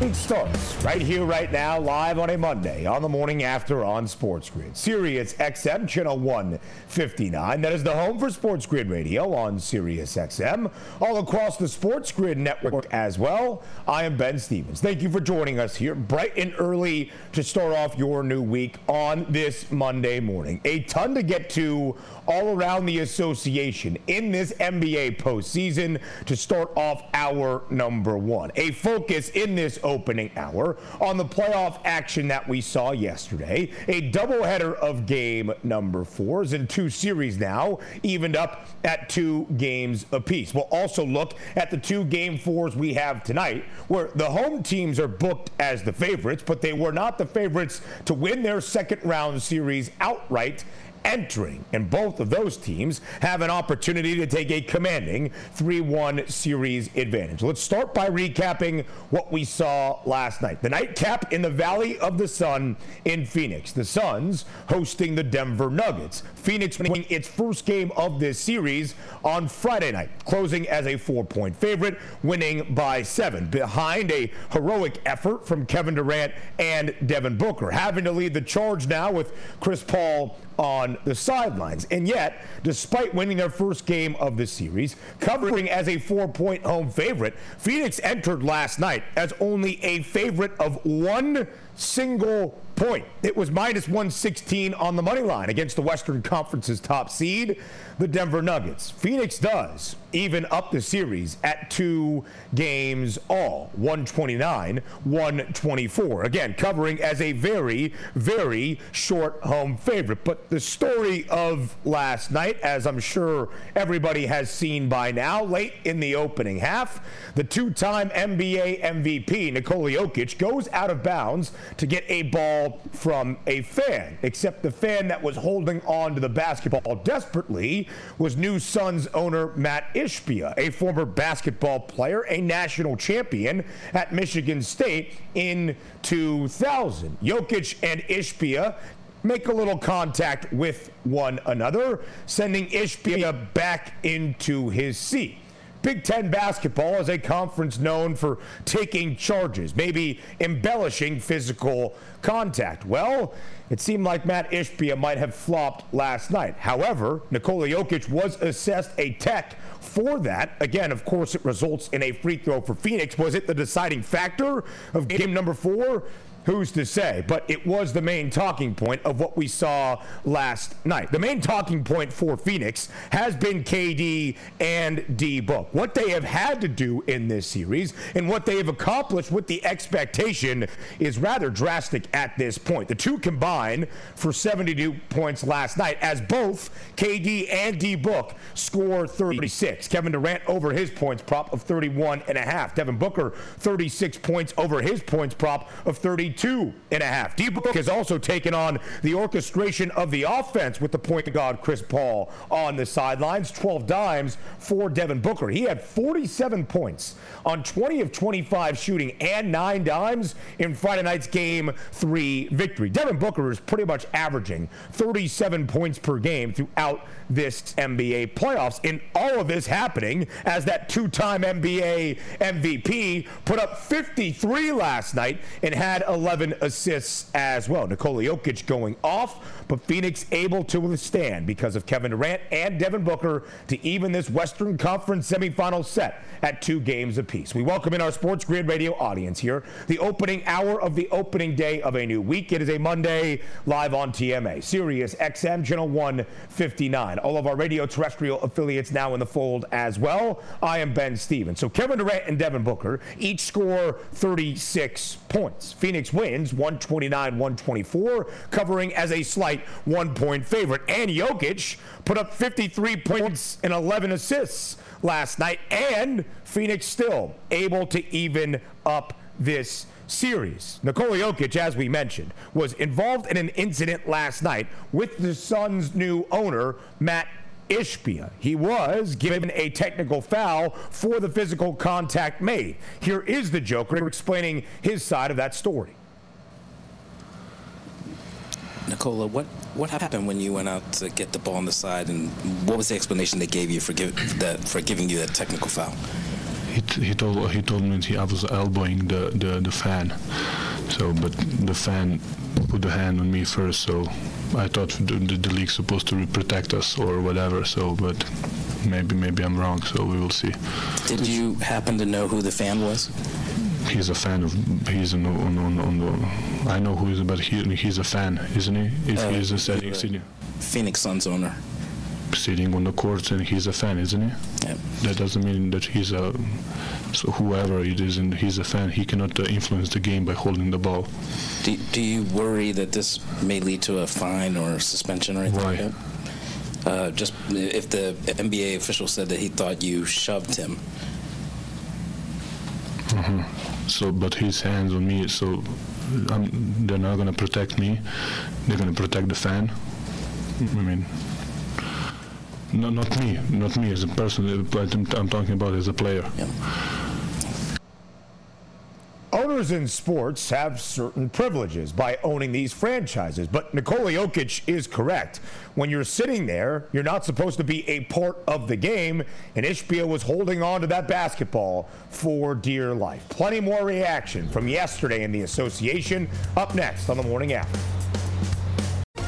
It starts right here, right now, live on a Monday on the morning after on Sports Grid. Sirius XM, channel 159. That is the home for Sports Grid Radio on Sirius XM, all across the Sports Grid network as well. I am Ben Stevens. Thank you for joining us here bright and early to start off your new week on this Monday morning. A ton to get to all around the association in this NBA postseason to start off our number one. A focus in this opening hour on the playoff action that we saw yesterday. A doubleheader of game number fours and two series now evened up at two games apiece. We'll also look at the two game fours we have tonight where the home teams are booked as the favorites, but they were not the favorites to win their second round series outright entering. And both of those teams have an opportunity to take a commanding 3 1 series advantage. Let's start by recapping what we saw last night. The nightcap in the Valley of the Sun in Phoenix. The Suns hosting the Denver Nuggets. Phoenix winning its first game of this series on Friday night, closing as a four point favorite, winning by seven, behind a heroic effort from Kevin Durant and Devin Booker, having to lead the charge now with Chris Paul on the sidelines. And yet, despite winning their first game of the series, covering as a four point home favorite, Phoenix entered last night as only a favorite of one single point. It was minus 116 on the money line against the Western Conference's top seed, the Denver Nuggets. Phoenix does even up the series at two games all 129, 124. Again, covering as a very, very short home favorite. But the story of last night, as I'm sure everybody has seen by now, late in the opening half, the two time NBA MVP, Nikola Jokic, goes out of bounds to get a ball from a fan, except the fan that was holding on to the basketball desperately was new Suns owner Matt Ishbia, a former basketball player, a national champion at Michigan State in 2000. Jokic and Ishbia make a little contact with one another, sending Ishbia back into his seat. Big Ten basketball is a conference known for taking charges, maybe embellishing physical contact. Well, it seemed like Matt Ishbia might have flopped last night. However, Nikola Jokic was assessed a tech for that. Again, of course, it results in a free throw for Phoenix. Was it the deciding factor of game number four? Who's to say? But it was the main talking point of what we saw last night. The main talking point for Phoenix has been KD and D Book. What they have had to do in this series and what they have accomplished with the expectation is rather drastic at this point. The two combined for 72 points last night as both KD and D Book score 36. Kevin Durant over his points prop of 31 and a half. Devin Booker 36 points over his points prop of 32 two and a half. D Book has also taken on the orchestration of the offense with the point guard Chris Paul on the sidelines. 12 dimes for Devin Booker. He had 47 points on 20 of 25 shooting and nine dimes in Friday night's game three victory. Devin Booker is pretty much averaging 37 points per game throughout this NBA playoffs. In all of this happening as that two time NBA MVP put up 53 last night and had 11 assists as well. Nikola Jokic going off, but Phoenix able to withstand because of Kevin Durant and Devin Booker to even this Western Conference semifinal set at two games apiece. We welcome in our Sports Grid Radio audience here. The opening hour of the opening day of a new week. It is a Monday live on TMA, Sirius XM, Channel 159 all of our radio terrestrial affiliates now in the fold as well. I am Ben Stevens. So Kevin Durant and Devin Booker each score 36 points. Phoenix wins 129 124, covering as a slight one point favorite. And Jokic put up 53 points and 11 assists last night. And Phoenix still able to even up this series. Nikola Jokic, as we mentioned, was involved in an incident last night with the Suns' new owner, Matt Ishbia. He was given a technical foul for the physical contact made. Here is the Joker explaining his side of that story. Nikola, what, what happened when you went out to get the ball on the side, and what was the explanation they gave you for, give, that, for giving you that technical foul? He, he told he told me he, I was elbowing the, the, the fan, so but the fan put the hand on me first, so I thought the, the, the league's supposed to protect us or whatever. So, but maybe maybe I'm wrong. So we will see. Did you happen to know who the fan was? He's a fan of. He's on, on, on, on the. I know who is, but he, he's a fan, isn't he? If Uh, he's a a- sitting, Phoenix Suns owner. Sitting on the courts and he's a fan, isn't he? Yeah. That doesn't mean that he's a. So whoever it is, and he's a fan, he cannot uh, influence the game by holding the ball. Do, do you worry that this may lead to a fine or suspension or anything Why? like? Uh, just if the NBA official said that he thought you shoved him. So, but his hands on me, so um, they're not gonna protect me. They're gonna protect the fan. I mean, no, not me, not me as a person. Uh, but I'm, I'm talking about as a player. Yeah. Owners in sports have certain privileges by owning these franchises, but Nikola Jokic is correct. When you're sitting there, you're not supposed to be a part of the game, and Ishbia was holding on to that basketball for dear life. Plenty more reaction from yesterday in the association up next on the morning after.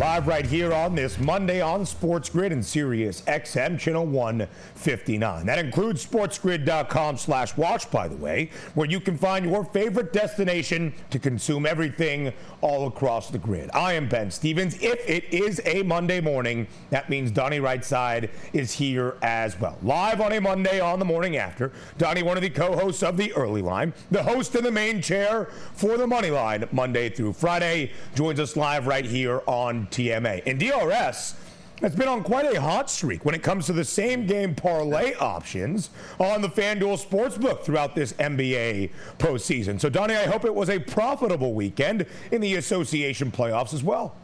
Live right here on this Monday on Sports Grid and Sirius XM channel 159. That includes sportsgrid.com slash watch, by the way, where you can find your favorite destination to consume everything all across the grid. I am Ben Stevens. If it is a Monday morning, that means Donnie Rightside is here as well. Live on a Monday on the morning after. Donnie, one of the co-hosts of the early line, the host in the main chair for the money line Monday through Friday, joins us live right here on TMA. And DRS has been on quite a hot streak when it comes to the same game parlay options on the FanDuel Sportsbook throughout this NBA postseason. So, Donnie, I hope it was a profitable weekend in the association playoffs as well.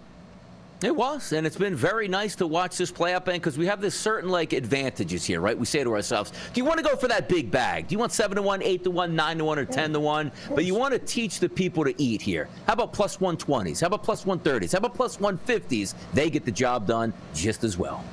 It was, and it's been very nice to watch this play out, Ben, because we have this certain like advantages here, right? We say to ourselves, "Do you want to go for that big bag? Do you want seven to one, eight to one, nine to one, or ten to one?" But you want to teach the people to eat here. How about plus one twenties? How about plus one thirties? How about plus one fifties? They get the job done just as well.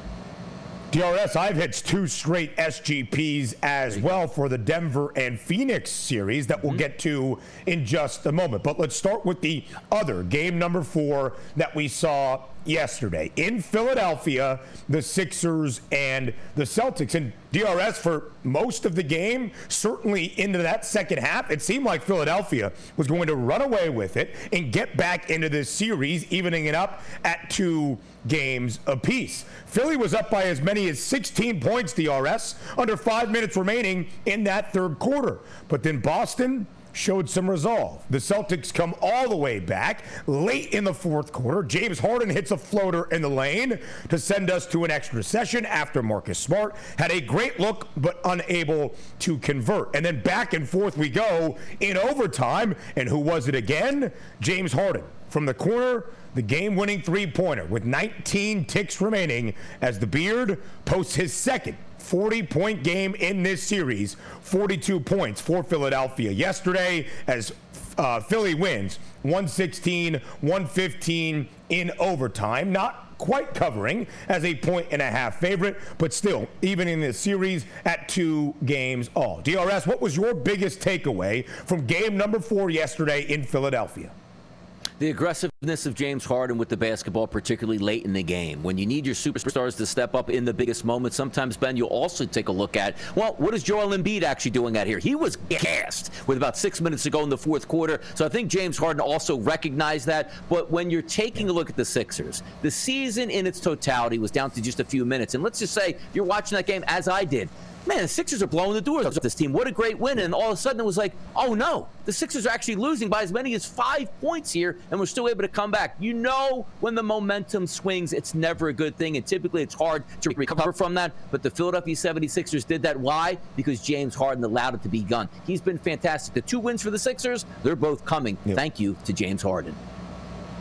DRS, I've hit two straight SGPs as well for the Denver and Phoenix series that we'll get to in just a moment. But let's start with the other game number four that we saw yesterday in Philadelphia, the Sixers and the Celtics. And DRS for most of the game, certainly into that second half, it seemed like Philadelphia was going to run away with it and get back into this series, evening it up at two games apiece. Philly was up by as many as 16 points, DRS, under five minutes remaining in that third quarter. But then Boston showed some resolve. The Celtics come all the way back late in the fourth quarter. James Harden hits a floater in the lane to send us to an extra session after Marcus Smart had a great look but unable to convert. And then back and forth we go in overtime. And who was it again? James Harden from the corner the game winning three pointer with 19 ticks remaining as the Beard posts his second 40 point game in this series, 42 points for Philadelphia yesterday as uh, Philly wins 116 115 in overtime. Not quite covering as a point and a half favorite, but still, even in this series at two games all. DRS, what was your biggest takeaway from game number four yesterday in Philadelphia? The aggressiveness of James Harden with the basketball, particularly late in the game. When you need your superstars to step up in the biggest moments, sometimes, Ben, you'll also take a look at, well, what is Joel Embiid actually doing out here? He was gassed with about six minutes to go in the fourth quarter. So I think James Harden also recognized that. But when you're taking a look at the Sixers, the season in its totality was down to just a few minutes. And let's just say you're watching that game as I did man, the Sixers are blowing the doors off this team. What a great win. And all of a sudden it was like, oh no, the Sixers are actually losing by as many as five points here, and we're still able to come back. You know, when the momentum swings, it's never a good thing. And typically it's hard to recover from that. But the Philadelphia 76ers did that. Why? Because James Harden allowed it to be done. He's been fantastic. The two wins for the Sixers, they're both coming. Yep. Thank you to James Harden.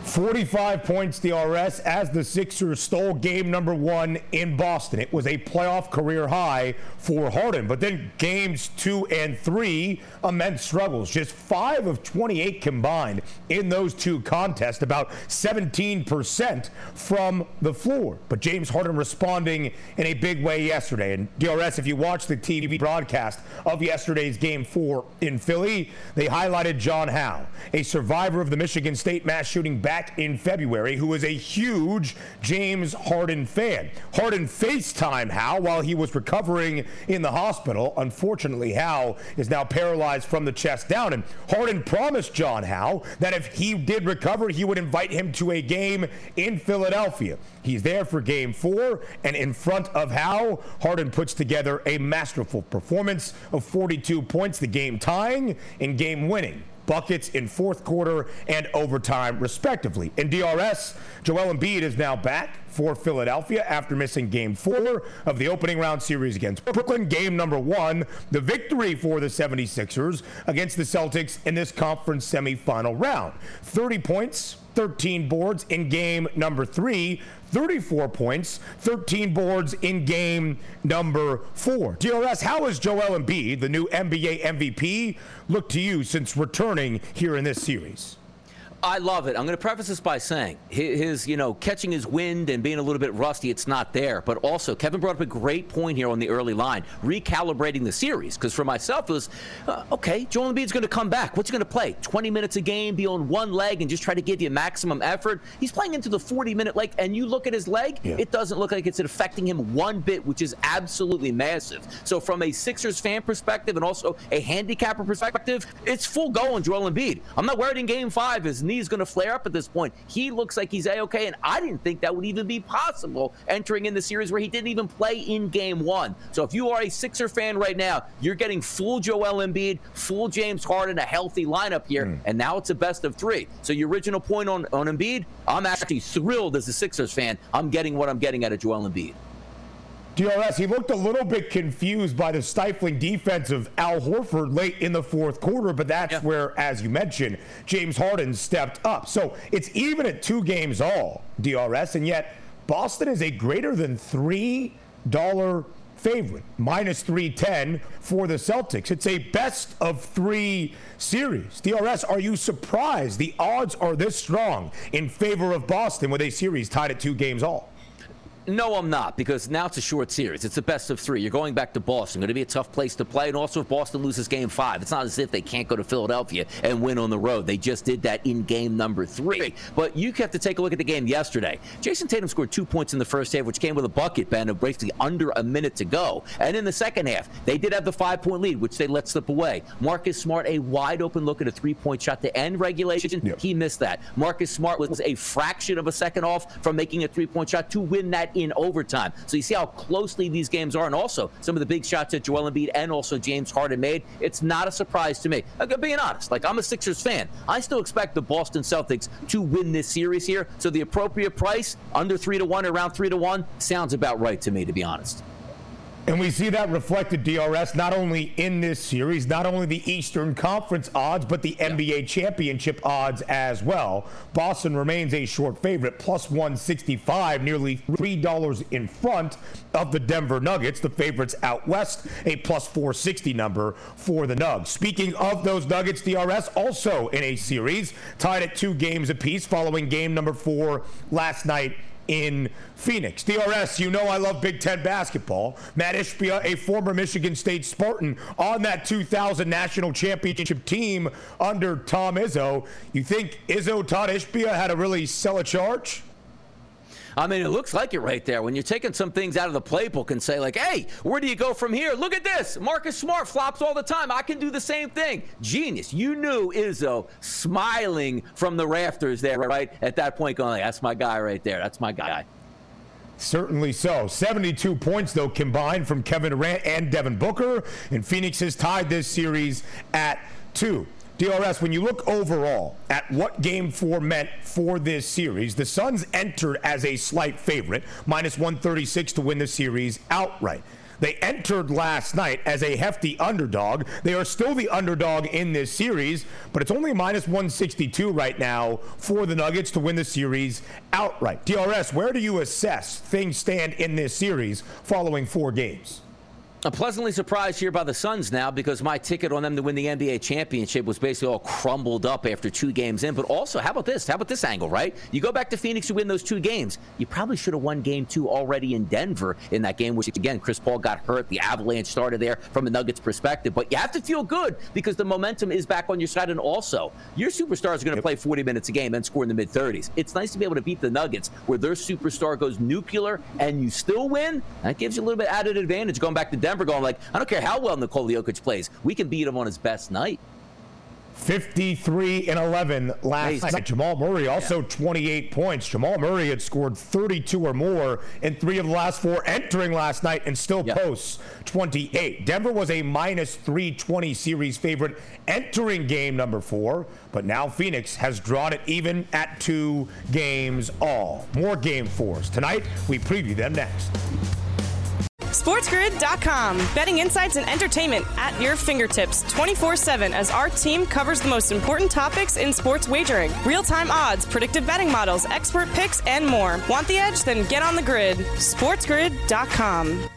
45 points DRS as the Sixers stole game number one in Boston. It was a playoff career high for Harden. But then games two and three, immense struggles. Just five of 28 combined in those two contests, about 17% from the floor. But James Harden responding in a big way yesterday. And DRS, if you watch the TV broadcast of yesterday's game four in Philly, they highlighted John Hao, a survivor of the Michigan State mass shooting in February, who was a huge James Harden fan. Harden FaceTime Hao while he was recovering in the hospital. Unfortunately, Hao is now paralyzed from the chest down. And Harden promised John Hao that if he did recover, he would invite him to a game in Philadelphia. He's there for game four, and in front of Hao, Harden puts together a masterful performance of 42 points, the game tying and game winning buckets in fourth quarter and overtime, respectively. In DRS, Joel Embiid is now back for Philadelphia after missing game four of the opening round series against Brooklyn. Game number one, the victory for the 76ers against the Celtics in this conference semifinal round. 30 points, 13 boards in game number three. 34 points, 13 boards in game number four. DRS, how has Joel Embiid, the new NBA MVP, looked to you since returning here in this series? I love it. I'm going to preface this by saying his, you know, catching his wind and being a little bit rusty, it's not there. But also, Kevin brought up a great point here on the early line, recalibrating the series. Because for myself, it was uh, okay. Joel Embiid's going to come back. What's he going to play? 20 minutes a game, be on one leg, and just try to give you maximum effort. He's playing into the 40 minute leg, and you look at his leg, yeah. it doesn't look like it's affecting him one bit, which is absolutely massive. So, from a Sixers fan perspective and also a handicapper perspective, it's full go on Joel Embiid. I'm not worried in Game Five. His knee's going to flare up at this point. He looks like he's a-okay, and I didn't think that would even be possible entering in the series where he didn't even play in game one. So if you are a Sixer fan right now, you're getting full Joel Embiid, full James Harden, a healthy lineup here, mm. and now it's a best of three. So your original point on, on Embiid, I'm actually thrilled as a Sixers fan. I'm getting what I'm getting out of Joel Embiid. DRS, he looked a little bit confused by the stifling defense of Al Horford late in the fourth quarter, but that's yeah. where, as you mentioned, James Harden stepped up. So it's even at two games all, DRS, and yet Boston is a greater than $3 favorite, minus 310 for the Celtics. It's a best of three series. DRS, are you surprised the odds are this strong in favor of Boston with a series tied at two games all? No, I'm not, because now it's a short series. It's the best of three. You're going back to Boston. Going to be a tough place to play. And also, if Boston loses game five, it's not as if they can't go to Philadelphia and win on the road. They just did that in game number three. But you have to take a look at the game yesterday. Jayson Tatum scored two points in the first half, which came with a bucket, Ben, of basically under a minute to go. And in the second half, they did have the five point lead, which they let slip away. Marcus Smart, a wide open look at a three point shot to end regulation. Yep. He missed that. Marcus Smart was a fraction of a second off from making a three point shot to win that in overtime. So you see how closely these games are, and also some of the big shots that Joel Embiid and also James Harden made. It's not a surprise to me. I'm being honest, like I'm a Sixers fan. I still expect the Boston Celtics to win this series here. So the appropriate price, under three to one, around three to one, sounds about right to me, to be honest. And we see that reflected, DRS, not only in this series, not only the Eastern Conference odds, but the yeah. NBA championship odds as well. Boston remains a short favorite, plus 165, nearly $3 in front of the Denver Nuggets, the favorites out west, a plus 460 number for the Nugs. Speaking of those Nuggets, DRS also in a series, tied at two games apiece following game number four last night in Phoenix. DRS, you know I love Big Ten basketball. Matt Ishbia, a former Michigan State Spartan on that 2000 national championship team under Tom Izzo. You think Izzo taught Ishbia how to really sell a charge? I mean, it looks like it right there. When you're taking some things out of the playbook and say, like, hey, where do you go from here? Look at this. Marcus Smart flops all the time. I can do the same thing. Genius. You knew Izzo smiling from the rafters there, right? At that point, going, like, that's my guy right there. That's my guy. Certainly so. 72 points, though, combined from Kevin Durant and Devin Booker. And Phoenix has tied this series at two. DRS, when you look overall at what game four meant for this series, the Suns entered as a slight favorite, minus 136 to win the series outright. They entered last night as a hefty underdog. They are still the underdog in this series, but it's only minus 162 right now for the Nuggets to win the series outright. DRS, where do you assess things stand in this series following four games? I'm pleasantly surprised here by the Suns now because my ticket on them to win the NBA championship was basically all crumbled up after two games in. But also, how about this? How about this angle, right? You go back to Phoenix, you win those two games. You probably should have won game two already in Denver in that game, which again, Chris Paul got hurt. The avalanche started there from a Nuggets perspective. But you have to feel good because the momentum is back on your side. And also, your superstars are going to play 40 minutes a game and score in the mid 30s. It's nice to be able to beat the Nuggets where their superstar goes nuclear and you still win. That gives you a little bit added advantage going back to Denver Denver going like, I don't care how well Nikola Jokic plays, we can beat him on his best night. 53 and 11 last night. Jamal Murray also yeah. 28 points. Jamal Murray had scored 32 or more in three of the last four entering last night and still yeah. posts 28. Denver was a minus 320 series favorite entering game number four, but now Phoenix has drawn it even at two games all. More game fours. Tonight, we preview them next. SportsGrid.com. Betting insights and entertainment at your fingertips 24 7 as our team covers the most important topics in sports wagering real time odds, predictive betting models, expert picks, and more. Want the edge? Then get on the grid. SportsGrid.com.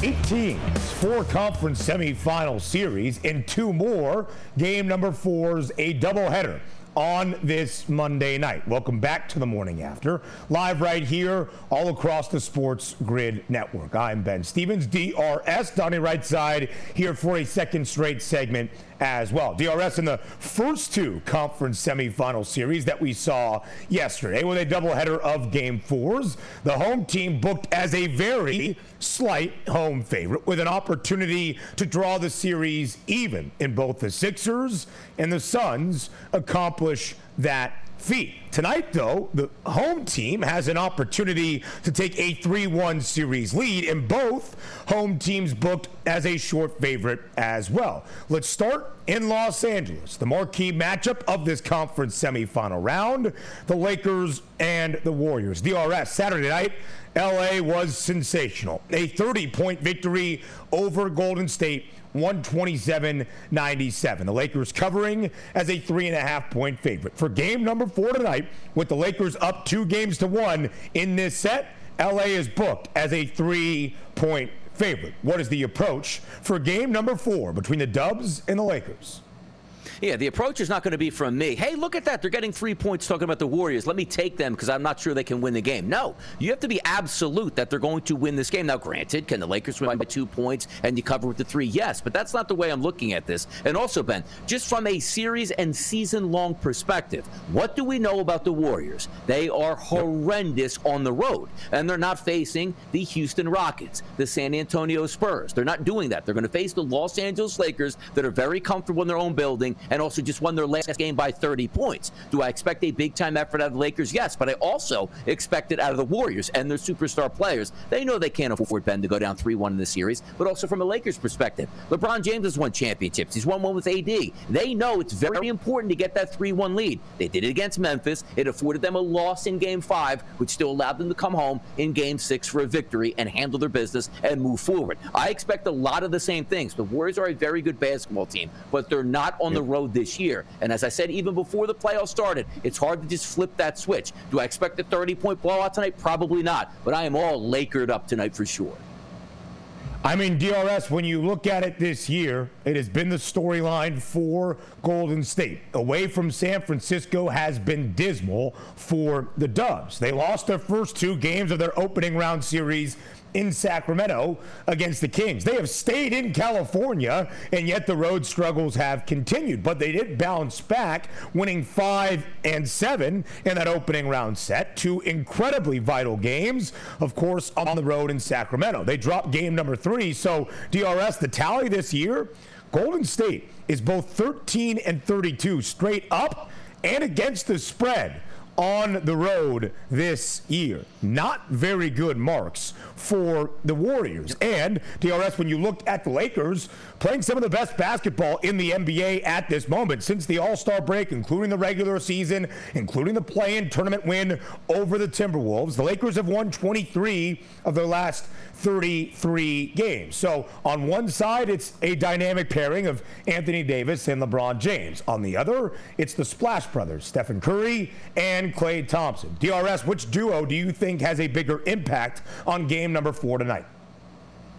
Eight teams, four conference semifinal series, and two more. Game number four's a doubleheader on this Monday night. Welcome back to the morning after, live right here, all across the Sports Grid Network. I'm Ben Stevens, DRS, Donnie Right Side, here for a second straight segment as well. DRS in the first two conference semifinal series that we saw yesterday with a doubleheader of game fours. The home team booked as a very slight home favorite with an opportunity to draw the series even in both the Sixers and the Suns accomplish that feat. Tonight, though, the home team has an opportunity to take a 3 1 series lead, and both home teams booked as a short favorite as well. Let's start in Los Angeles. The marquee matchup of this conference semifinal round the Lakers and the Warriors. DRS Saturday night. LA was sensational. A 30 point victory over Golden State 127 97. The Lakers covering as a three and a half point favorite. For game number four tonight, with the Lakers up two games to one in this set, LA is booked as a three point favorite. What is the approach for game number four between the Dubs and the Lakers? Yeah, the approach is not going to be from me. Hey, look at that. They're getting three points talking about the Warriors. Let me take them because I'm not sure they can win the game. No, you have to be absolute that they're going to win this game. Now, granted, can the Lakers win by two points and you cover with the three? Yes, but that's not the way I'm looking at this. And also, Ben, just from a series and season long perspective, what do we know about the Warriors? They are horrendous on the road, and they're not facing the Houston Rockets, the San Antonio Spurs. They're not doing that. They're going to face the Los Angeles Lakers that are very comfortable in their own building and also just won their last game by 30 points. Do I expect a big time effort out of the Lakers? Yes, but I also expect it out of the Warriors and their superstar players. They know they can't afford Ben to go down 3 1 in the series, but also from a Lakers perspective. LeBron James has won championships. He's won one with AD. They know it's very important to get that 3 1 lead. They did it against Memphis. It afforded them a loss in game five, which still allowed them to come home in game six for a victory and handle their business and move forward. I expect a lot of the same things. The Warriors are a very good basketball team, but they're not on the road road this year. And as I said, even before the playoffs started, it's hard to just flip that switch. Do I expect a 30 point blowout tonight? Probably not. But I am all Lakered up tonight for sure. I mean, DRS, when you look at it this year, it has been the storyline for Golden State. Away from San Francisco has been dismal for the Dubs. They lost their first two games of their opening round series in Sacramento against the Kings. They have stayed in California, and yet the road struggles have continued. But they did bounce back, winning five and seven in that opening round set. Two incredibly vital games, of course, on the road in Sacramento. They dropped game number three. So, DRS, the tally this year, Golden State is both 13 and 32 straight up and against the spread on the road this year. Not very good marks for the Warriors. And DRS, when you look at the Lakers playing some of the best basketball in the NBA at this moment since the All Star break, including the regular season, including the play in tournament win over the Timberwolves, the Lakers have won 23 of their last 33 games. So on one side, it's a dynamic pairing of Anthony Davis and LeBron James. On the other, it's the Splash Brothers, Stephen Curry and Klay Thompson. DRS, which duo do you think has a bigger impact on game number four tonight?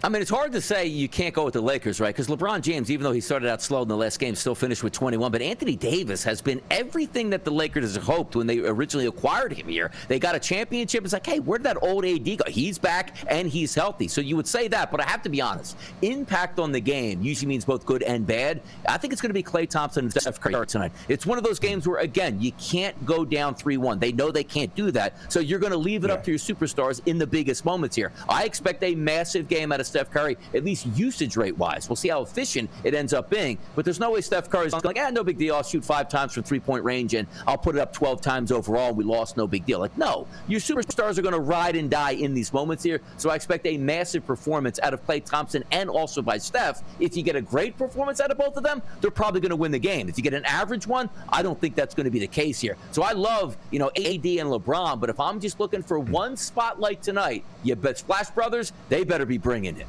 I mean, it's hard to say you can't go with the Lakers, right? Because LeBron James, even though he started out slow in the last game, still finished with 21. But Anthony Davis has been everything that the Lakers hoped when they originally acquired him here. They got a championship. It's like, hey, where did that old AD go? He's back and he's healthy. So you would say that. But I have to be honest, impact on the game usually means both good and bad. I think it's going to be Klay Thompson and Steph Curry tonight. It's one of those games where, again, you can't go down 3 1. They know they can't do that. So you're going to leave it yeah. up to your superstars in the biggest moments here. I expect a massive game out of Steph Curry. At least usage rate wise. We'll see how efficient it ends up being. But there's no way Steph Curry's like, ah, no big deal. I'll shoot five times from three point range and I'll put it up 12 times overall. We lost, no big deal. Like, no, your superstars are going to ride and die in these moments here. So I expect a massive performance out of Klay Thompson and also by Steph. If you get a great performance out of both of them, they're probably going to win the game. If you get an average one, I don't think that's going to be the case here. So I love, you know, AD and LeBron, but if I'm just looking for one spotlight tonight, you bet Splash Brothers, they better be bringing it.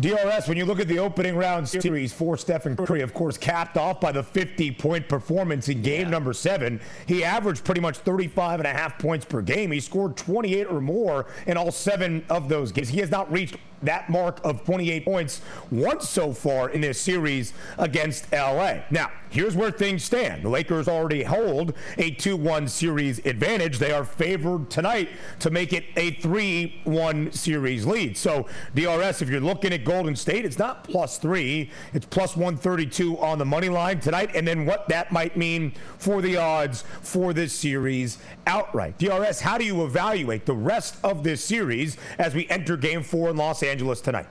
DRS, when you look at the opening round series for Stephen Curry, of course, capped off by the 50 point performance in game yeah. number seven, he averaged pretty much 35 and a half points per game. He scored 28 or more in all seven of those games. He has not reached that mark of 28 points once so far in this series against LA. Now, here's where things stand. The Lakers already hold a 2 1 series advantage. They are favored tonight to make it a 3 1 series lead. So, DRS, if you're looking at Golden State, it's not plus three, it's plus 132 on the money line tonight. And then what that might mean for the odds for this series outright. DRS, how do you evaluate the rest of this series as we enter game four in Los Angeles? Angeles tonight?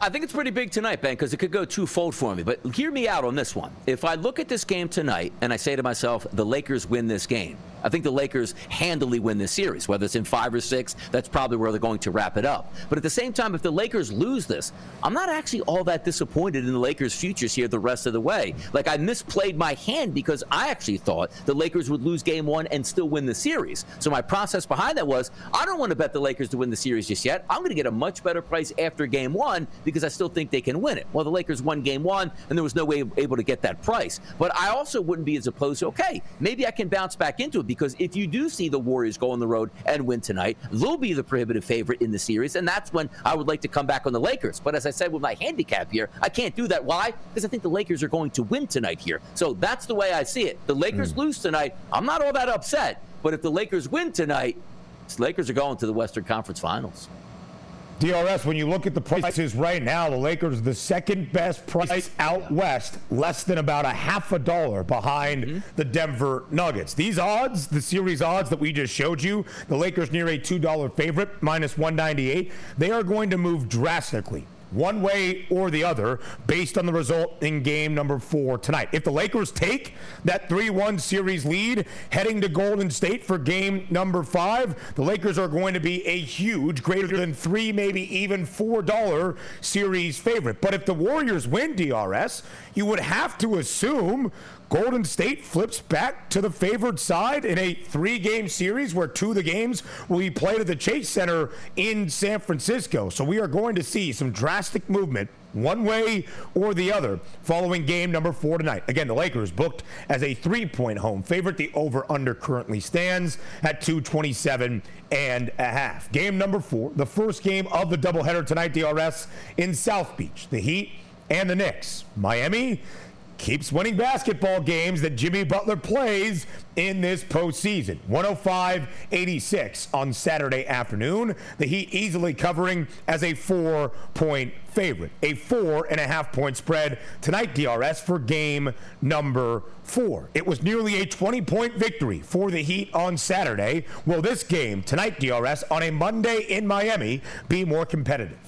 I think it's pretty big tonight, Ben, because it could go twofold for me. But hear me out on this one. If I look at this game tonight and I say to myself, the Lakers win this game, I think the Lakers handily win this series. Whether it's in five or six, that's probably where they're going to wrap it up. But at the same time, if the Lakers lose this, I'm not actually all that disappointed in the Lakers' futures here the rest of the way. Like I misplayed my hand because I actually thought the Lakers would lose game one and still win the series. So my process behind that was I don't want to bet the Lakers to win the series just yet. I'm going to get a much better price after game one because I still think they can win it. Well, the Lakers won game one, and there was no way able to get that price. But I also wouldn't be as opposed to, okay, maybe I can bounce back into it because if you do see the Warriors go on the road and win tonight, they'll be the prohibitive favorite in the series, and that's when I would like to come back on the Lakers. But as I said with my handicap here, I can't do that. Why? Because I think the Lakers are going to win tonight here. So that's the way I see it. The Lakers mm. lose tonight. I'm not all that upset. But if the Lakers win tonight, the Lakers are going to the Western Conference Finals. DRS, when you look at the prices right now, the Lakers the second best price out west, less than about a half a dollar behind mm-hmm. the Denver Nuggets. These odds, the series odds that we just showed you, the Lakers near a $2 favorite, minus 198, they are going to move drastically one way or the other based on the result in game number four tonight. If the Lakers take that 3 1 series lead heading to Golden State for game number five, the Lakers are going to be a huge, greater than three, maybe even $4 series favorite. But if the Warriors win DRS, you would have to assume Golden State flips back to the favored side in a three game series where two of the games will be played at the Chase Center in San Francisco. So we are going to see some drastic movement one way or the other following game number four tonight. Again, the Lakers booked as a three point home favorite. The over under currently stands at 227 and a half. Game number four, the first game of the doubleheader tonight, DRS in South Beach. The Heat and the Knicks. Miami keeps winning basketball games that Jimmy Butler plays in this postseason. 105 86 on Saturday afternoon. The Heat easily covering as a four point favorite. A four and a half point spread tonight, DRS, for game number four. It was nearly a 20 point victory for the Heat on Saturday. Will this game tonight, DRS, on a Monday in Miami be more competitive?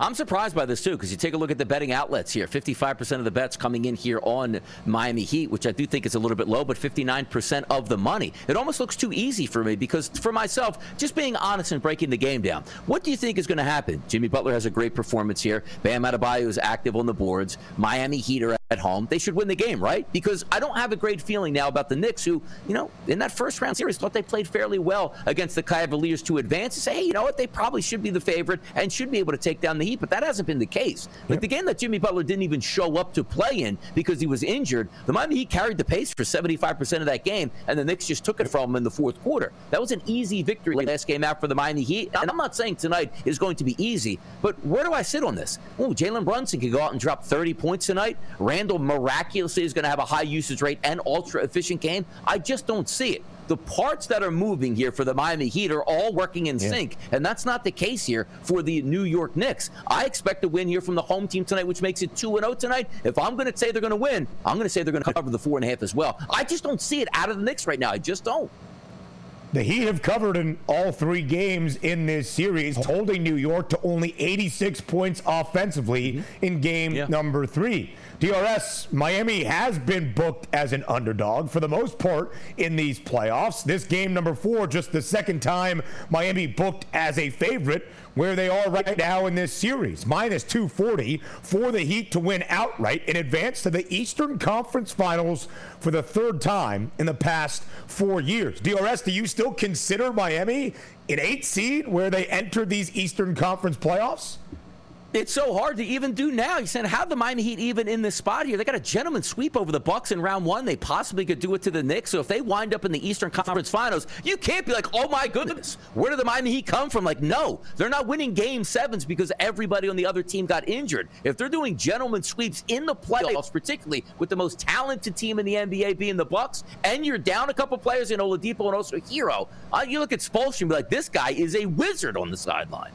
I'm surprised by this too because you take a look at the betting outlets here. 55% of the bets coming in here on Miami Heat, which I do think is a little bit low, but 59% of the money. It almost looks too easy for me because for myself, just being honest and breaking the game down. What do you think is going to happen? Jimmy Butler has a great performance here. Bam Adebayo is active on the boards. Miami Heat are at home. They should win the game, right? Because I don't have a great feeling now about the Knicks, who, you know, in that first round series thought they played fairly well against the Cavaliers to advance and say, hey, you know what? They probably should be the favorite and should be able to take down the Heat, but that hasn't been the case. Like the game that Jimmy Butler didn't even show up to play in because he was injured, the Miami Heat carried the pace for 75% of that game, and the Knicks just took it from him in the fourth quarter. That was an easy victory last game out for the Miami Heat, and I'm not saying tonight is going to be easy, but where do I sit on this? Oh, Jalen Brunson could go out and drop 30 points tonight. Randle miraculously is going to have a high usage rate and ultra efficient game. I just don't see it the parts that are moving here for the Miami Heat are all working in yeah. sync, and that's not the case here for the New York Knicks. I expect a win here from the home team tonight, which makes it 2 0 tonight. If I'm going to say they're going to win, I'm going to say they're going to cover the four and a half as well. I just don't see it out of the Knicks right now. I just don't. The Heat have covered in all three games in this series, holding New York to only 86 points offensively mm-hmm. in game yeah. number three. DRS, Miami has been booked as an underdog for the most part in these playoffs. This game number four, just the second time Miami booked as a favorite where they are right now in this series. Minus 240 for the Heat to win outright and advance to the Eastern Conference Finals for the third time in the past four years. DRS, do you still consider Miami an eight seed where they enter these Eastern Conference playoffs? It's so hard to even do now. You said how the Miami Heat even in this spot here? They got a gentleman sweep over the Bucks in round one. They possibly could do it to the Knicks. So if they wind up in the Eastern Conference Finals, you can't be like, oh my goodness, where did the Miami Heat come from? Like, no, they're not winning Game Sevens because everybody on the other team got injured. If they're doing gentleman sweeps in the playoffs, particularly with the most talented team in the NBA being the Bucks, and you're down a couple players in Oladipo and also Herro, uh, you look at Spoelstra and be like, this guy is a wizard on the sideline.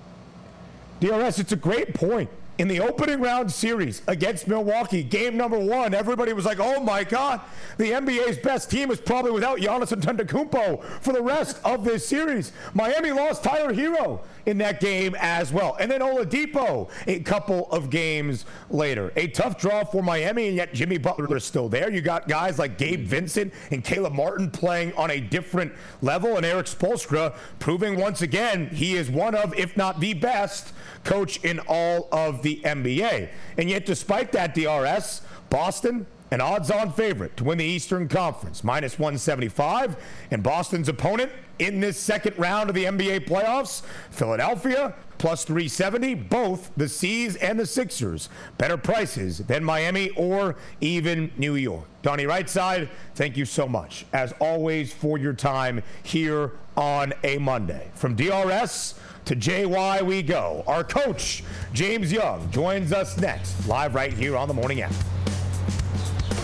DRS, it's a great point in the opening round series against Milwaukee, game number one, everybody was like, oh my God, the NBA's best team is probably without Giannis Antetokounmpo for the rest of this series. Miami lost Tyler Herro in that game as well. And then Oladipo a couple of games later. A tough draw for Miami, and yet Jimmy Butler is still there. You got guys like Gabe Vincent and Caleb Martin playing on a different level, and Erik Spoelstra proving once again he is one of, if not the best, coach in all of the NBA. And yet, despite that, DRS, Boston, an odds on favorite to win the Eastern Conference, minus 175. And Boston's opponent in this second round of the NBA playoffs, Philadelphia, plus 370. Both the C's and the Sixers, better prices than Miami or even New York. Donnie Rightside, thank you so much, as always, for your time here on a Monday. From DRS, to JY we go. Our coach, James Young, joins us next, live right here on the morning after.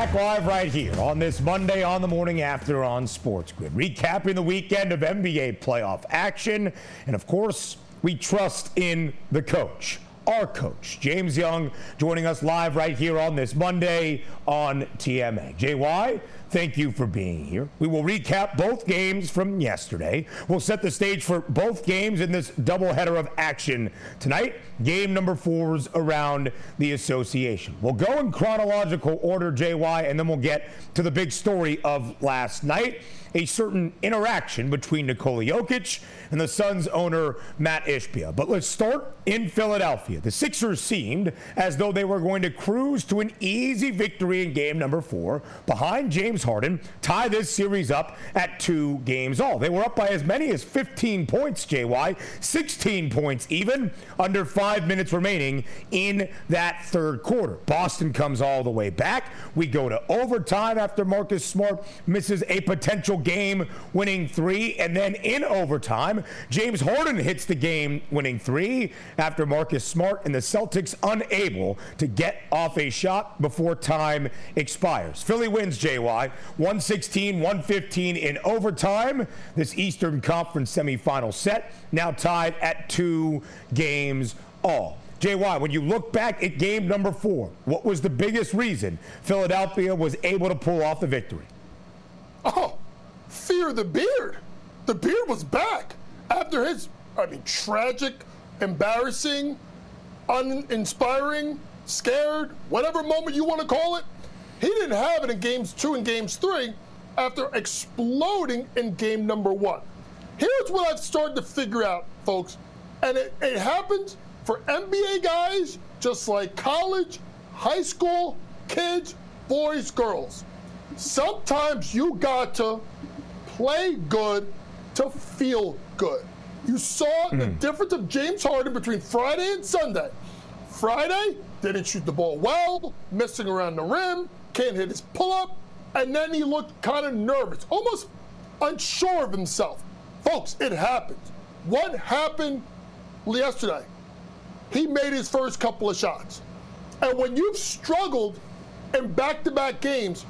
Back live right here on this Monday on the morning after on Sports Grid, recapping the weekend of NBA playoff action. And of course, we trust in the coach our coach, James Young, joining us live right here on this Monday on TMA. JY, thank you for being here. We will recap both games from yesterday. We'll set the stage for both games in this doubleheader of action tonight. Game number four is around the association. We'll go in chronological order, JY, and then we'll get to the big story of last night a certain interaction between Nikola Jokic and the Suns owner Matt Ishbia. But let's start in Philadelphia. The Sixers seemed as though they were going to cruise to an easy victory in game number four behind James Harden, tie this series up at two games all. They were up by as many as 15 points, JY, 16 points even, under five minutes remaining in that third quarter. Boston comes all the way back. We go to overtime after Marcus Smart misses a potential game winning three. And then in overtime, James Harden hits the game winning three after Marcus Smart and the Celtics unable to get off a shot before time expires. Philly wins, JY, 116 115 in overtime. This Eastern Conference semifinal set now tied at two games all. JY, when you look back at game number four, what was the biggest reason Philadelphia was able to pull off the victory? Oh, fear the beard. The beard was back after his, I mean, tragic, embarrassing, uninspiring, scared, whatever moment you want to call it. He didn't have it in games two and games three after exploding in game number one. Here's what I've started to figure out, folks, and it, it happens for NBA guys just like college, high school, kids, boys, girls. Sometimes you got to play good to feel good. You saw mm. the hmm. difference of James Harden between Friday and Sunday. Friday, didn't shoot the ball well, missing around the rim, can't hit his pull up, and then he looked kind of nervous, almost unsure of himself. Folks, it happened. What happened yesterday? He made his first couple of shots. And when you've struggled in back to back games,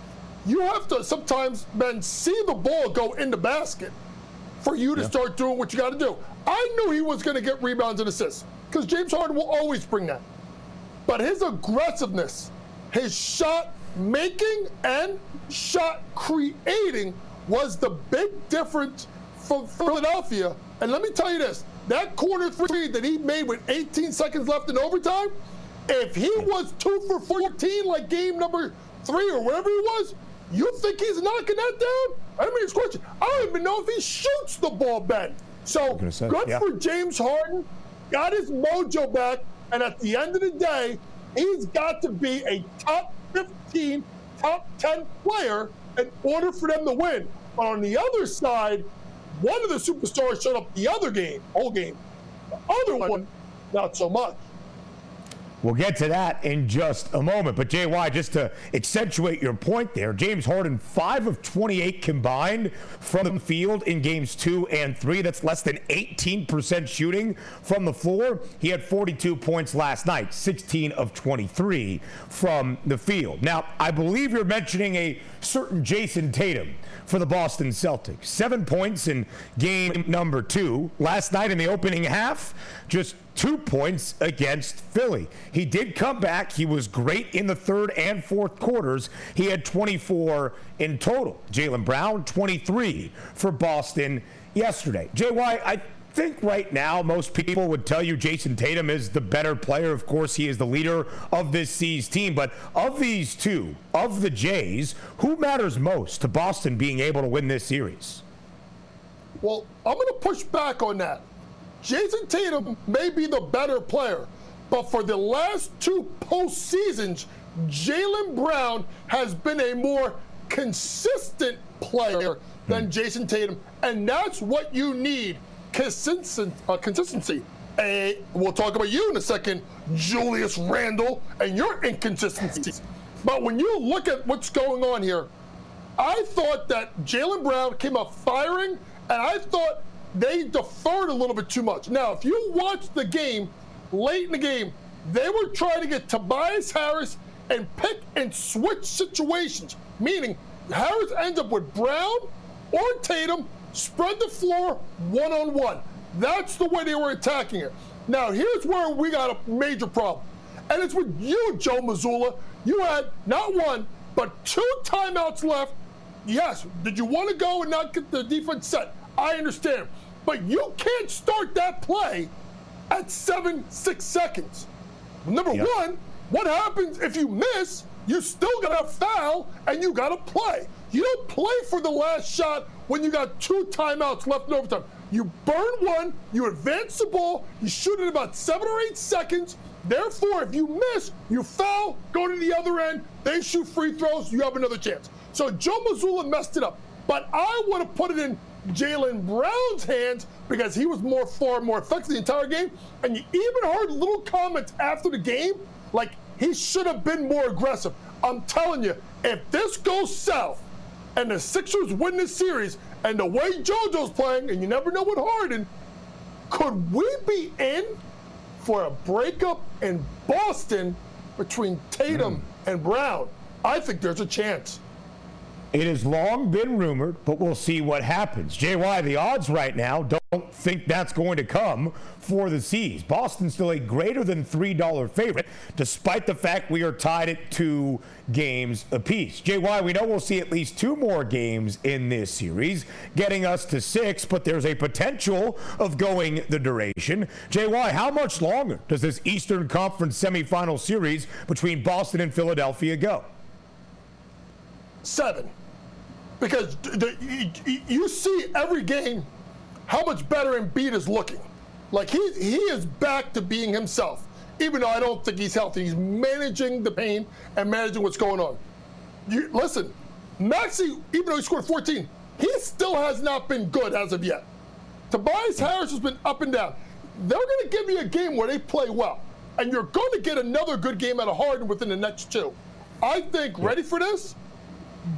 you have to sometimes, man, see the ball go in the basket for you to yeah. start doing what you got to do. I knew he was going to get rebounds and assists because James Harden will always bring that. But his aggressiveness, his shot making and shot creating was the big difference for Philadelphia. And let me tell you this that corner three that he made with 18 seconds left in overtime, if he was two for 14 like game number three or whatever he was, you think he's knocking that down? I mean, it's question. I don't even know if he shoots the ball, Ben. So say, good yeah. for James Harden. Got his mojo back, and at the end of the day, he's got to be a top 15, top 10 player in order for them to win. But on the other side, one of the superstars showed up the other game, whole game. The other one, not so much. We'll get to that in just a moment. But JY, just to accentuate your point there, James Harden, 5 of 28 combined from the field in games two and three. That's less than 18% shooting from the floor. He had 42 points last night, 16 of 23 from the field. Now, I believe you're mentioning a certain Jayson Tatum for the Boston Celtics. Seven points in game number two. Last night in the opening half, just two points against Philly. He did come back. He was great in the third and fourth quarters. He had 24 in total. Jaylen Brown, 23 for Boston yesterday. JY, I think right now most people would tell you Jayson Tatum is the better player. Of course, he is the leader of this C's team. But of these two, of the Jays, who matters most to Boston being able to win this series? Well, I'm going to push back on that. Jayson Tatum may be the better player, but for the last two postseasons, Jaylen Brown has been a more consistent player than hmm. Jayson Tatum, and that's what you need consistent, uh, consistency. A, we'll talk about you in a second, Julius Randle, and your inconsistencies. But when you look at what's going on here, I thought that Jaylen Brown came up firing, and I thought they deferred a little bit too much. Now, if you watch the game, late in the game, they were trying to get Tobias Harris and pick and switch situations, meaning Harris ends up with Brown or Tatum spread the floor one on one. That's the way they were attacking it. Now, here's where we got a major problem. And it's with you, Joe Mazzulla. You had not one, but two timeouts left. Yes, did you want to go and not get the defense set? I understand. But you can't start that play at seven, six seconds. Number yep. one, what happens if you miss? You still got to foul and you got to play. You don't play for the last shot when you got two timeouts left in overtime. You burn one, you advance the ball, you shoot it about seven or eight seconds. Therefore, if you miss, you foul, go to the other end, they shoot free throws, you have another chance. So Joe Mazzulla messed it up. But I want to put it in Jaylen Brown's hands because he was more far more effective the entire game. And you even heard little comments after the game like he should have been more aggressive. I'm telling you, if this goes south and the Sixers win this series and the way JoJo's playing, and you never know with Harden, could we be in for a breakup in Boston between Tatum mm. and Brown? I think there's a chance. It has long been rumored, but we'll see what happens. JY, the odds right now don't think that's going to come for the C's. Boston's still a greater than $3 favorite, despite the fact we are tied at two games apiece. JY, we know we'll see at least two more games in this series, getting us to six, but there's a potential of going the duration. JY, how much longer does this Eastern Conference semifinal series between Boston and Philadelphia go? Seven because the, you see every game how much better Embiid is looking. Like he he is back to being himself. Even though I don't think he's healthy, he's managing the pain and managing what's going on. You, listen, Maxey, even though he scored 14, he still has not been good as of yet. Tobias Harris has been up and down. They're going to give you a game where they play well, and you're going to get another good game out of Harden within the next two. I think, ready for this?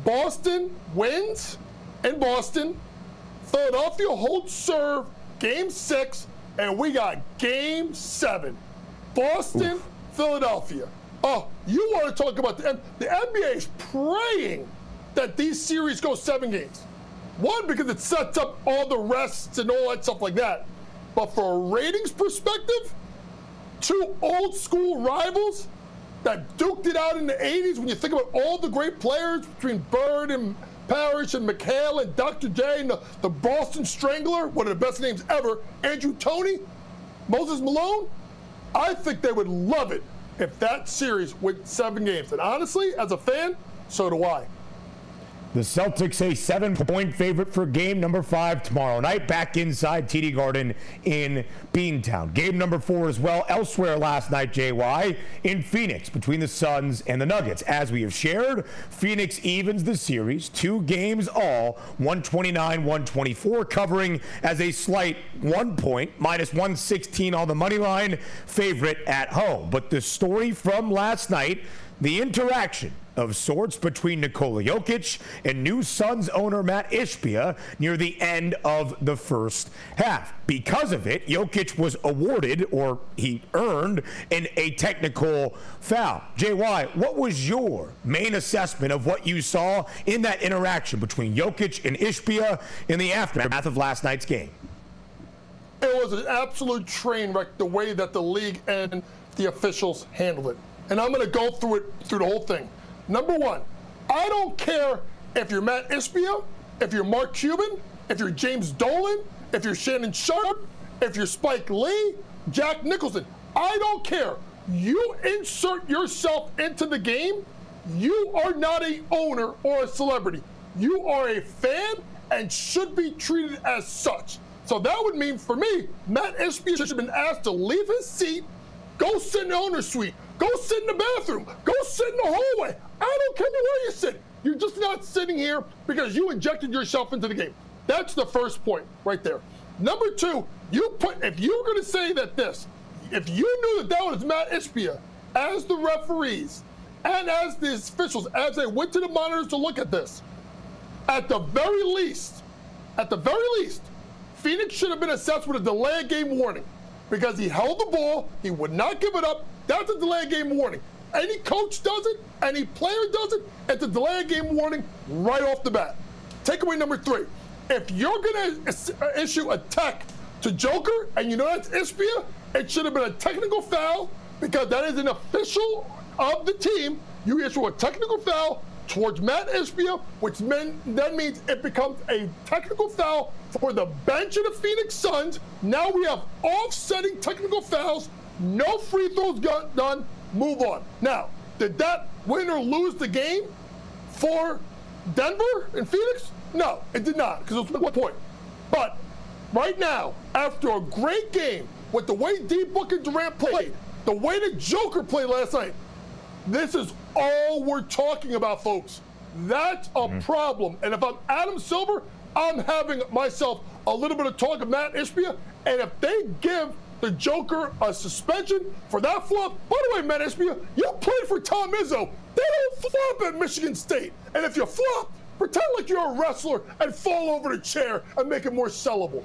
Boston wins in Boston. Philadelphia holds serve game six, and we got game seven. Boston, Oof. Philadelphia. Oh, you want to talk about the the NBA is praying that these series go seven games. One, because it sets up all the rests and all that stuff like that. But for a ratings perspective, two old school rivals, that duked it out in the 80s when you think about all the great players between Bird and Parish and McHale and Dr. J and the, the Boston Strangler, one of the best names ever, Andrew Toney, Moses Malone. I think they would love it if that series went seven games. And honestly, as a fan, so do I. The Celtics a seven point favorite for game number five tomorrow night back inside TD Garden in Beantown. Game number four as well elsewhere last night, JY, in Phoenix between the Suns and the Nuggets. As we have shared, Phoenix evens the series, two games all, 129 124, covering as a slight one point, minus 116 on the money line, favorite at home. But the story from last night, the interaction of sorts between Nikola Jokic and new Suns owner Matt Ishbia near the end of the first half. Because of it, Jokic was awarded, or he earned, an, a technical foul. JY, what was your main assessment of what you saw in that interaction between Jokic and Ishbia in the aftermath of last night's game? It was an absolute train wreck the way that the league and the officials handled it. And I'm going to go through it through the whole thing. Number one, I don't care if you're Matt Ishbia, if you're Mark Cuban, if you're James Dolan, if you're Shannon Sharpe, if you're Spike Lee, Jack Nicholson. I don't care. You insert yourself into the game, you are not a owner or a celebrity. You are a fan and should be treated as such. So that would mean for me, Matt Ishbia should have been asked to leave his seat, go sit in the owner's suite, go sit in the bathroom, go sit in the hallway. I don't care where you sit. You're just not sitting here because you injected yourself into the game. That's the first point right there. Number two, you put if you're going to say that this, if you knew that that was Matt Ishbia as the referees and as the officials as they went to the monitors to look at this, at the very least, at the very least, Phoenix should have been assessed with a delay game warning because he held the ball, he would not give it up. That's a delay of game warning. Any coach does it, any player does it, it's a delay game warning right off the bat. Takeaway number three if you're going to uh, issue a tech to Joker and you know that's Ishbia, It should have been a technical foul because that is an official of the team. You issue a technical foul towards Matt Ishbia, which then means it becomes a technical foul for the bench of the Phoenix Suns. Now we have offsetting technical fouls, no free throws done, move on. Now, did that win or lose the game for Denver and Phoenix? No, it did not, because it was one point. But right now, after a great game, with the way D Book and Durant played, the way the Joker played last night, this is all we're talking about, folks. That's a mm-hmm. problem. And if I'm Adam Silver, I'm having myself a little bit of talk of Matt Ishbia. And if they give the Joker a suspension for that flop, by the way, Matt Ishbia, you played for Tom Izzo. They don't flop at Michigan State. And if you flop, pretend like you're a wrestler and fall over the chair and make it more sellable.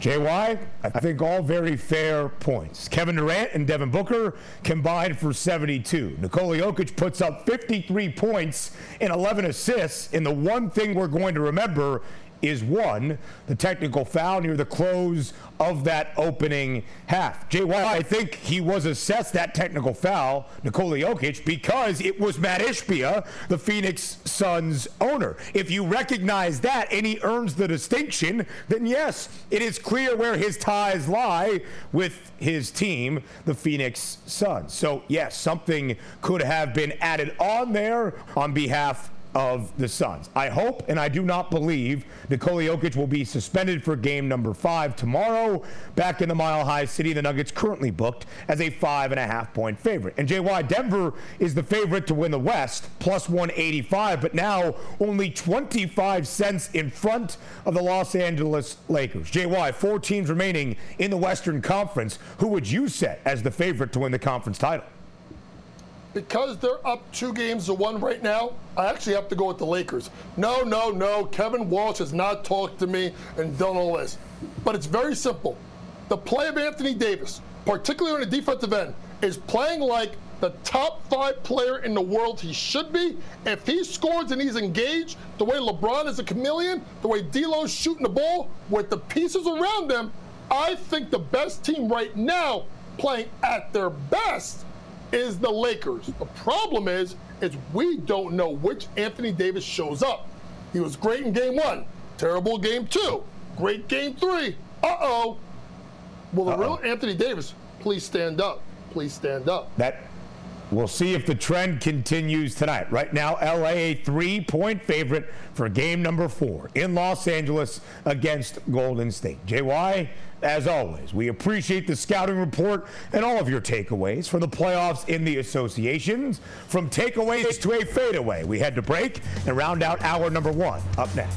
JY, I think all very fair points. Kevin Durant and Devin Booker combined for 72. Nikola Jokic puts up 53 points and 11 assists. And the one thing we're going to remember is one, the technical foul near the close of that opening half. JY, I think he was assessed that technical foul, Nikola Jokic, because it was Matt Ishbia, the Phoenix Suns owner. If you recognize that and he earns the distinction, then yes, it is clear where his ties lie with his team, the Phoenix Suns. So, yes, something could have been added on there on behalf of the Suns. I hope and I do not believe Nikola Jokic will be suspended for game number five tomorrow. Back in the Mile High City, the Nuggets currently booked as a five and a half point favorite. And JY, Denver is the favorite to win the West, plus 185, but now only 25 cents in front of the Los Angeles Lakers. JY, four teams remaining in the Western Conference. Who would you set as the favorite to win the conference title? Because they're up two games to one right now, I actually have to go with the Lakers. No, no, no. Kevin Walsh has not talked to me and done all this. But it's very simple. The play of Anthony Davis, particularly on the defensive end, is playing like the top five player in the world he should be. If he scores and he's engaged, the way LeBron is a chameleon, the way D'Lo's shooting the ball with the pieces around them, I think the best team right now playing at their best is the Lakers. The problem is, is we don't know which Anthony Davis shows up. He was great in game one, terrible game two, great game three. Uh-oh. Will the Uh-oh. real Anthony Davis please stand up? Please stand up. That We'll see if the trend continues tonight. Right now, LA a three point favorite for game number four in Los Angeles against Golden State. JY, as always, we appreciate the scouting report and all of your takeaways from the playoffs in the associations. From takeaways to a fadeaway, we head to break and round out hour number one up next.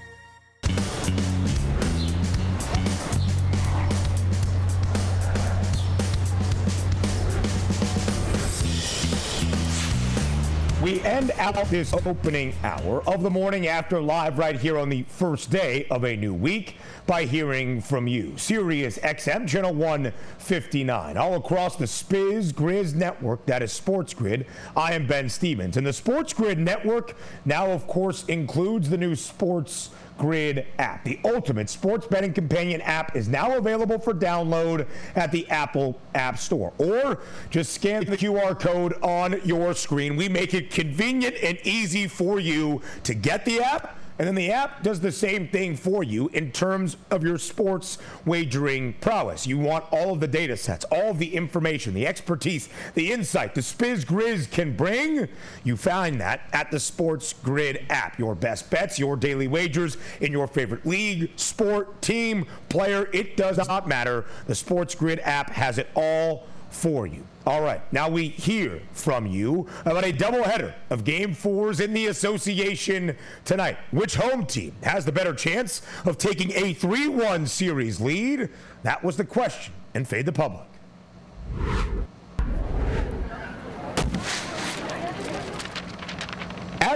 We end out this opening hour of the morning after live right here on the first day of a new week by hearing from you. Sirius XM, channel 159, all across the Spiz Grizz network, that is Sports Grid. I am Ben Stevens. And the Sports Grid network now, of course, includes the new Sports Grid app. The ultimate sports betting companion app is now available for download at the Apple App Store. Or just scan the QR code on your screen. We make it convenient and easy for you to get the app and then the app does the same thing for you in terms of your sports wagering prowess. You want all of the data sets, all the information, the expertise, the insight the Spiz Grizz can bring. You find that at the Sports Grid app. Your best bets, your daily wagers in your favorite league, sport, team, player, it does not matter. The Sports Grid app has it all for you. All right, now we hear from you about a doubleheader of game fours in the association tonight. Which home team has the better chance of taking a 3 1 series lead? That was the question, and fade the public.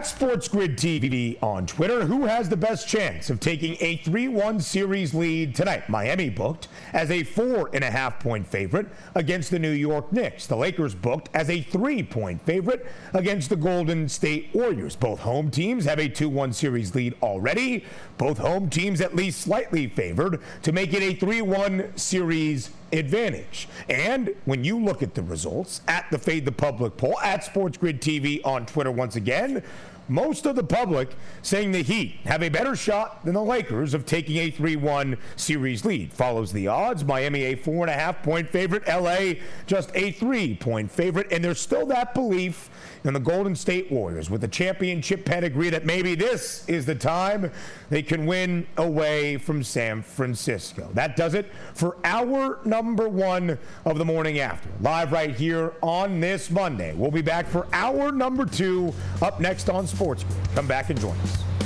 At SportsGrid TV on Twitter, who has the best chance of taking a 3 1 series lead tonight? Miami booked as a four and a half point favorite against the New York Knicks. The Lakers booked as a three point favorite against the Golden State Warriors. Both home teams have a 2 1 series lead already. Both home teams at least slightly favored to make it a 3 1 series advantage. And when you look at the results at the Fade the Public poll, at SportsGrid TV on Twitter once again, most of the public saying the Heat have a better shot than the Lakers of taking a 3 1 series lead. Follows the odds. Miami, a four and a half point favorite. LA, just a three point favorite. And there's still that belief in the Golden State Warriors with a championship pedigree that maybe this is the time they can win away from San Francisco. That does it for our number one of the morning after. Live right here on this Monday. We'll be back for our number two up next on Sports. Come back and join us.